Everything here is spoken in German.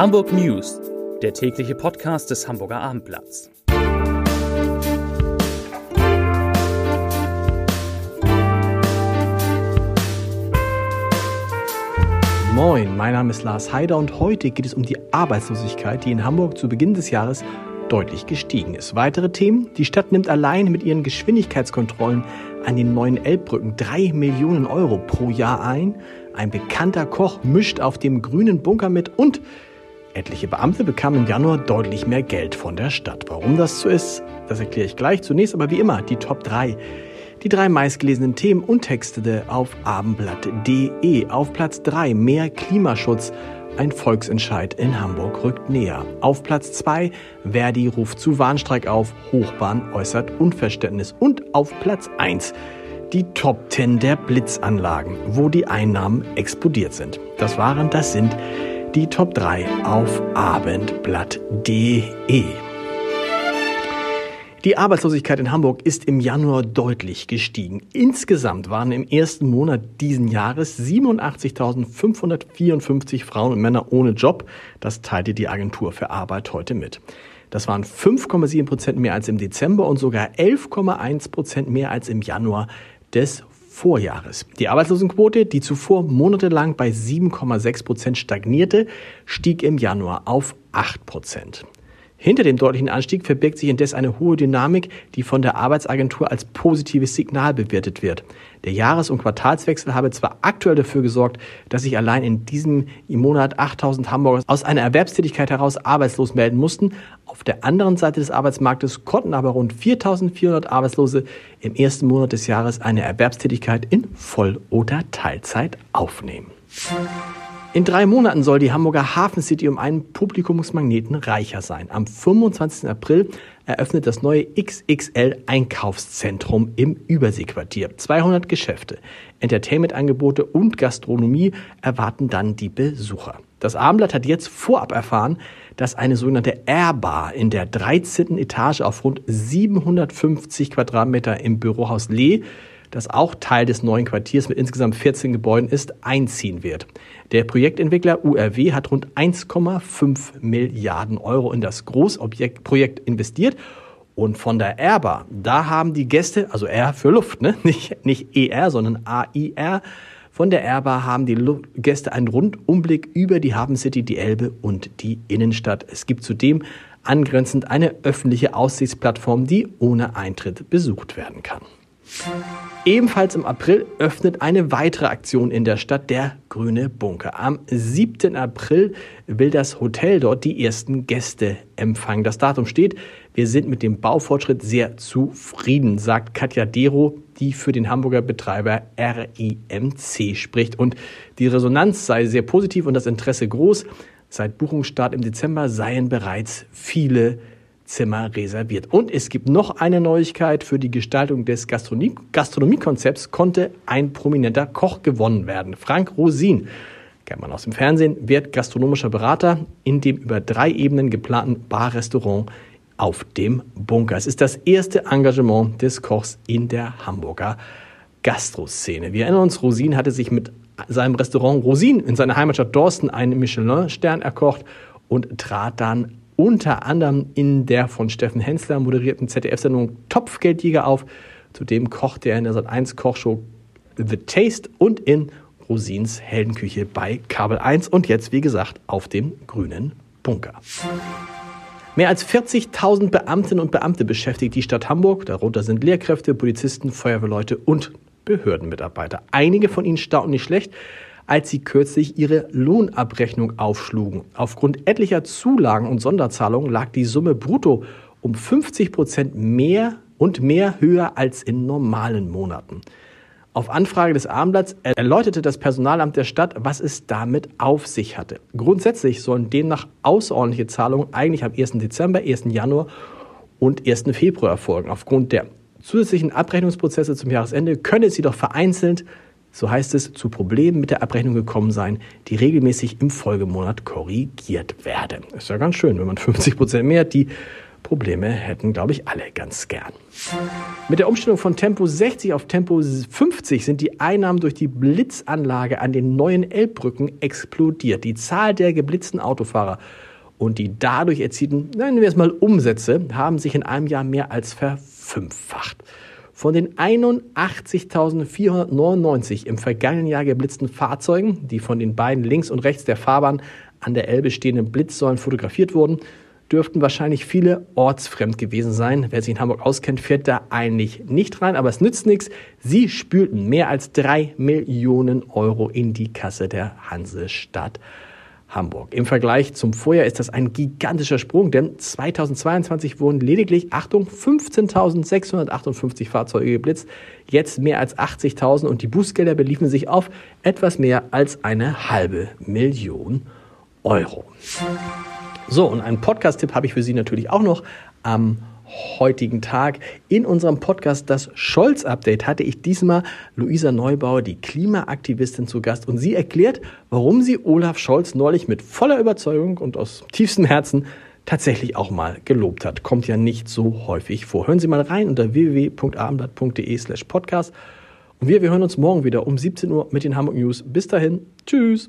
Hamburg News, der tägliche Podcast des Hamburger Abendblatts. Moin, mein Name ist Lars Heider und heute geht es um die Arbeitslosigkeit, die in Hamburg zu Beginn des Jahres deutlich gestiegen ist. Weitere Themen? Die Stadt nimmt allein mit ihren Geschwindigkeitskontrollen an den neuen Elbbrücken drei Millionen Euro pro Jahr ein. Ein bekannter Koch mischt auf dem grünen Bunker mit und etliche Beamte bekamen im Januar deutlich mehr Geld von der Stadt. Warum das so ist, das erkläre ich gleich. Zunächst aber wie immer die Top 3. Die drei meistgelesenen Themen und Texte auf abendblatt.de. Auf Platz 3 mehr Klimaschutz. Ein Volksentscheid in Hamburg rückt näher. Auf Platz 2 Verdi ruft zu Warnstreik auf, Hochbahn äußert Unverständnis. Und auf Platz 1 die Top 10 der Blitzanlagen, wo die Einnahmen explodiert sind. Das waren, das sind die Top 3 auf abendblatt.de. Die Arbeitslosigkeit in Hamburg ist im Januar deutlich gestiegen. Insgesamt waren im ersten Monat diesen Jahres 87.554 Frauen und Männer ohne Job. Das teilte die Agentur für Arbeit heute mit. Das waren 5,7 Prozent mehr als im Dezember und sogar 11,1 Prozent mehr als im Januar des Vorjahres. Die Arbeitslosenquote, die zuvor monatelang bei 7,6 Prozent stagnierte, stieg im Januar auf 8 Prozent. Hinter dem deutlichen Anstieg verbirgt sich indes eine hohe Dynamik, die von der Arbeitsagentur als positives Signal bewertet wird. Der Jahres- und Quartalswechsel habe zwar aktuell dafür gesorgt, dass sich allein in diesem Monat 8000 Hamburger aus einer Erwerbstätigkeit heraus arbeitslos melden mussten. Auf der anderen Seite des Arbeitsmarktes konnten aber rund 4400 Arbeitslose im ersten Monat des Jahres eine Erwerbstätigkeit in Voll- oder Teilzeit aufnehmen. In drei Monaten soll die Hamburger Hafen City um einen Publikumsmagneten reicher sein. Am 25. April eröffnet das neue XXL Einkaufszentrum im Überseequartier. 200 Geschäfte, Entertainmentangebote und Gastronomie erwarten dann die Besucher. Das Abendblatt hat jetzt vorab erfahren, dass eine sogenannte Airbar in der 13. Etage auf rund 750 Quadratmeter im Bürohaus Lee das auch Teil des neuen Quartiers mit insgesamt 14 Gebäuden ist, einziehen wird. Der Projektentwickler URW hat rund 1,5 Milliarden Euro in das Großobjektprojekt investiert. Und von der Airbar, da haben die Gäste, also R für Luft, ne? nicht, nicht ER, sondern AIR, von der Airbar haben die Gäste einen Rundumblick über die Hafen City, die Elbe und die Innenstadt. Es gibt zudem angrenzend eine öffentliche Aussichtsplattform, die ohne Eintritt besucht werden kann. Ebenfalls im April öffnet eine weitere Aktion in der Stadt, der Grüne Bunker. Am 7. April will das Hotel dort die ersten Gäste empfangen. Das Datum steht. Wir sind mit dem Baufortschritt sehr zufrieden, sagt Katja Dero, die für den Hamburger Betreiber RIMC spricht. Und die Resonanz sei sehr positiv und das Interesse groß. Seit Buchungsstart im Dezember seien bereits viele Zimmer reserviert. Und es gibt noch eine Neuigkeit. Für die Gestaltung des Gastronomie Gastronomiekonzepts konnte ein prominenter Koch gewonnen werden. Frank Rosin, kennt man aus dem Fernsehen, wird gastronomischer Berater in dem über drei Ebenen geplanten Barrestaurant auf dem Bunker. Es ist das erste Engagement des Kochs in der Hamburger Gastroszene. Wir erinnern uns, Rosin hatte sich mit seinem Restaurant Rosin in seiner Heimatstadt Dorsten einen Michelin-Stern erkocht und trat dann unter anderem in der von Steffen Hensler moderierten ZDF-Sendung Topfgeldjäger auf. Zudem kochte er in der Sat1 Kochshow The Taste und in Rosins Heldenküche bei Kabel 1 und jetzt, wie gesagt, auf dem grünen Bunker. Mehr als 40.000 Beamtinnen und Beamte beschäftigt die Stadt Hamburg. Darunter sind Lehrkräfte, Polizisten, Feuerwehrleute und Behördenmitarbeiter. Einige von ihnen staunten nicht schlecht, als sie kürzlich ihre Lohnabrechnung aufschlugen. Aufgrund etlicher Zulagen und Sonderzahlungen lag die Summe brutto um 50 Prozent mehr und mehr höher als in normalen Monaten. Auf Anfrage des Abendblatts erläuterte das Personalamt der Stadt, was es damit auf sich hatte. Grundsätzlich sollen demnach außerordentliche Zahlungen eigentlich am 1. Dezember, 1. Januar und 1. Februar erfolgen. Aufgrund der zusätzlichen Abrechnungsprozesse zum Jahresende könne es jedoch vereinzelt so heißt es, zu Problemen mit der Abrechnung gekommen sein, die regelmäßig im Folgemonat korrigiert werden. Ist ja ganz schön, wenn man 50 Prozent mehr hat, die Probleme hätten, glaube ich, alle ganz gern. Mit der Umstellung von Tempo 60 auf Tempo 50 sind die Einnahmen durch die Blitzanlage an den neuen Elbbrücken explodiert. Die Zahl der geblitzten Autofahrer und die dadurch erzielten, nennen wir es mal Umsätze, haben sich in einem Jahr mehr als verfünffacht. Von den 81.499 im vergangenen Jahr geblitzten Fahrzeugen, die von den beiden links und rechts der Fahrbahn an der Elbe stehenden Blitzsäulen fotografiert wurden, dürften wahrscheinlich viele ortsfremd gewesen sein. Wer sich in Hamburg auskennt, fährt da eigentlich nicht rein, aber es nützt nichts. Sie spülten mehr als drei Millionen Euro in die Kasse der Hansestadt Hamburg. Im Vergleich zum Vorjahr ist das ein gigantischer Sprung, denn 2022 wurden lediglich, Achtung, 15.658 Fahrzeuge geblitzt, jetzt mehr als 80.000 und die Bußgelder beliefen sich auf etwas mehr als eine halbe Million Euro. So, und einen Podcast-Tipp habe ich für Sie natürlich auch noch am heutigen Tag. In unserem Podcast Das Scholz-Update hatte ich diesmal Luisa Neubauer, die Klimaaktivistin, zu Gast und sie erklärt, warum sie Olaf Scholz neulich mit voller Überzeugung und aus tiefstem Herzen tatsächlich auch mal gelobt hat. Kommt ja nicht so häufig vor. Hören Sie mal rein unter www.abendblatt.de slash podcast. Und wir, wir hören uns morgen wieder um 17 Uhr mit den Hamburg News. Bis dahin. Tschüss.